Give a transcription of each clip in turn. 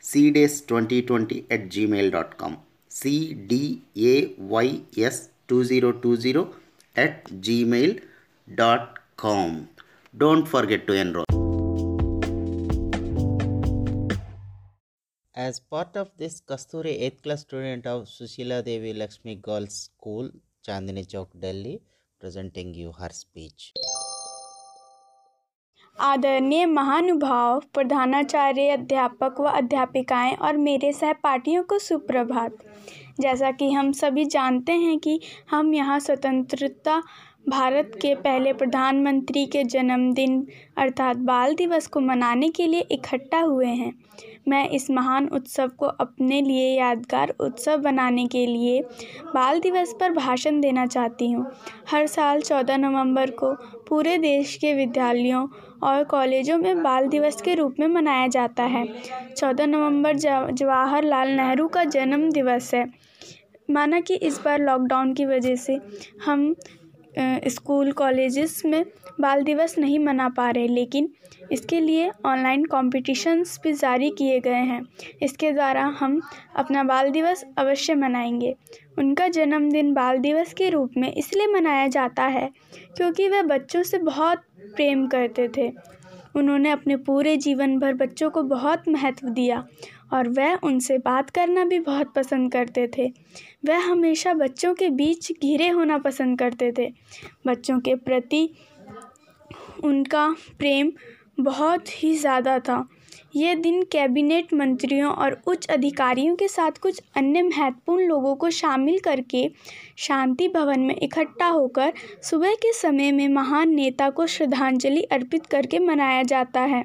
cdays2020 at gmail.com cdays2020 at gmail.com don't forget to enroll. As part of this kasturi 8th class student of sushila devi lakshmi girls school chandni chowk delhi presenting you her speech आदरणीय महानुभाव, प्रधानाचार्य, अध्यापक व अध्यापिकाएँ और मेरे सहपाठियों को सुप्रभात। जैसा कि हम सभी जानते हैं कि हम यहाँ स्वतंत्रता भारत के पहले प्रधानमंत्री के जन्मदिन अर्थात बाल दिवस को मनाने के लिए इकट्ठा हुए हैं। मैं इस महान उत्सव को अपने लिए यादगार उत्सव बनाने के लिए बाल दिवस पर भाषण देना चाहती हूँ। हर साल चौदह नवंबर को पूरे देश के विद्यालयों और कॉलेजों में बाल दिवस के रूप में मनाया जाता है। चौदह नवंबर जवाहरलाल नेहरू का जन्म दिवस है। माना कि इस बार लॉकडाउन की वजह से हम स्कूल कॉलेजेस में बाल दिवस नहीं मना पा रहे, लेकिन इसके लिए ऑनलाइन कॉम्पिटिशन्स भी जारी किए गए हैं। इसके द्वारा हम अपना बाल दिवस अवश्य मनाएँगे। उनका जन्मदिन बाल दिवस के रूप में इसलिए मनाया जाता है क्योंकि वह बच्चों से बहुत प्रेम करते थे। उन्होंने अपने पूरे जीवन भर बच्चों को बहुत महत्व दिया और वह उनसे बात करना भी बहुत पसंद करते थे। वह हमेशा बच्चों के बीच घिरे होना पसंद करते थे। बच्चों के प्रति उनका प्रेम बहुत ही ज़्यादा था। यह दिन कैबिनेट मंत्रियों और उच्च अधिकारियों के साथ कुछ अन्य महत्वपूर्ण लोगों को शामिल करके शांति भवन में इकट्ठा होकर सुबह के समय में महान नेता को श्रद्धांजलि अर्पित करके मनाया जाता है।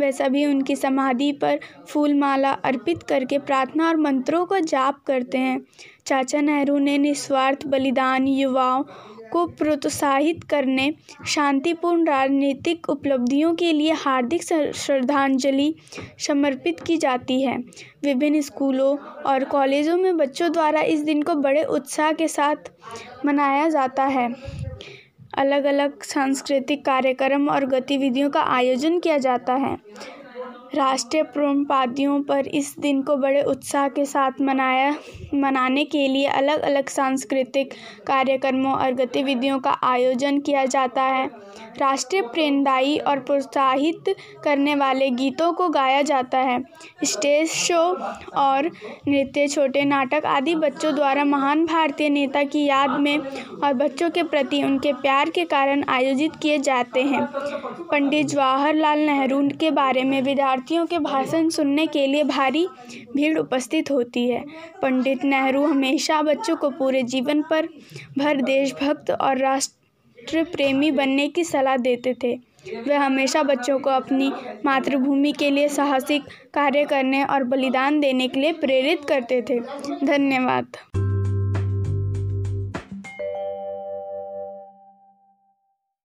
वह सभी उनकी समाधि पर फूलमाला अर्पित करके प्रार्थना और मंत्रों को जाप करते हैं। चाचा नेहरू ने निस्वार्थ बलिदान युवाओं को प्रोत्साहित करने, शांतिपूर्ण राजनीतिक उपलब्धियों के लिए हार्दिक श्रद्धांजलि समर्पित की जाती है। विभिन्न स्कूलों और कॉलेजों में बच्चों द्वारा इस दिन को बड़े उत्साह के साथ मनाया जाता है। अलग अलग सांस्कृतिक कार्यक्रम और गतिविधियों का आयोजन किया जाता है। राष्ट्रीय पादियों पर इस दिन को बड़े उत्साह के साथ मनाया, मनाने के लिए अलग अलग सांस्कृतिक कार्यक्रमों और गतिविधियों का आयोजन किया जाता है। राष्ट्रीय प्रेरणादायी और प्रोत्साहित करने वाले गीतों को गाया जाता है। स्टेज शो और नृत्य, छोटे नाटक आदि बच्चों द्वारा महान भारतीय नेता की याद में और बच्चों के प्रति उनके प्यार के कारण आयोजित किए जाते हैं। पंडित जवाहरलाल नेहरू के बारे में विद्यार्थियों के भाषण सुनने के लिए भारी भीड़ उपस्थित होती है। पंडित नेहरू हमेशा बच्चों को पूरे जीवन पर भर देशभक्त और राष्ट्र प्रेमी बनने की सलाह देते थे। वे हमेशा बच्चों को अपनी मातृभूमि के लिए साहसिक कार्य करने और बलिदान देने के लिए प्रेरित करते थे। धन्यवाद।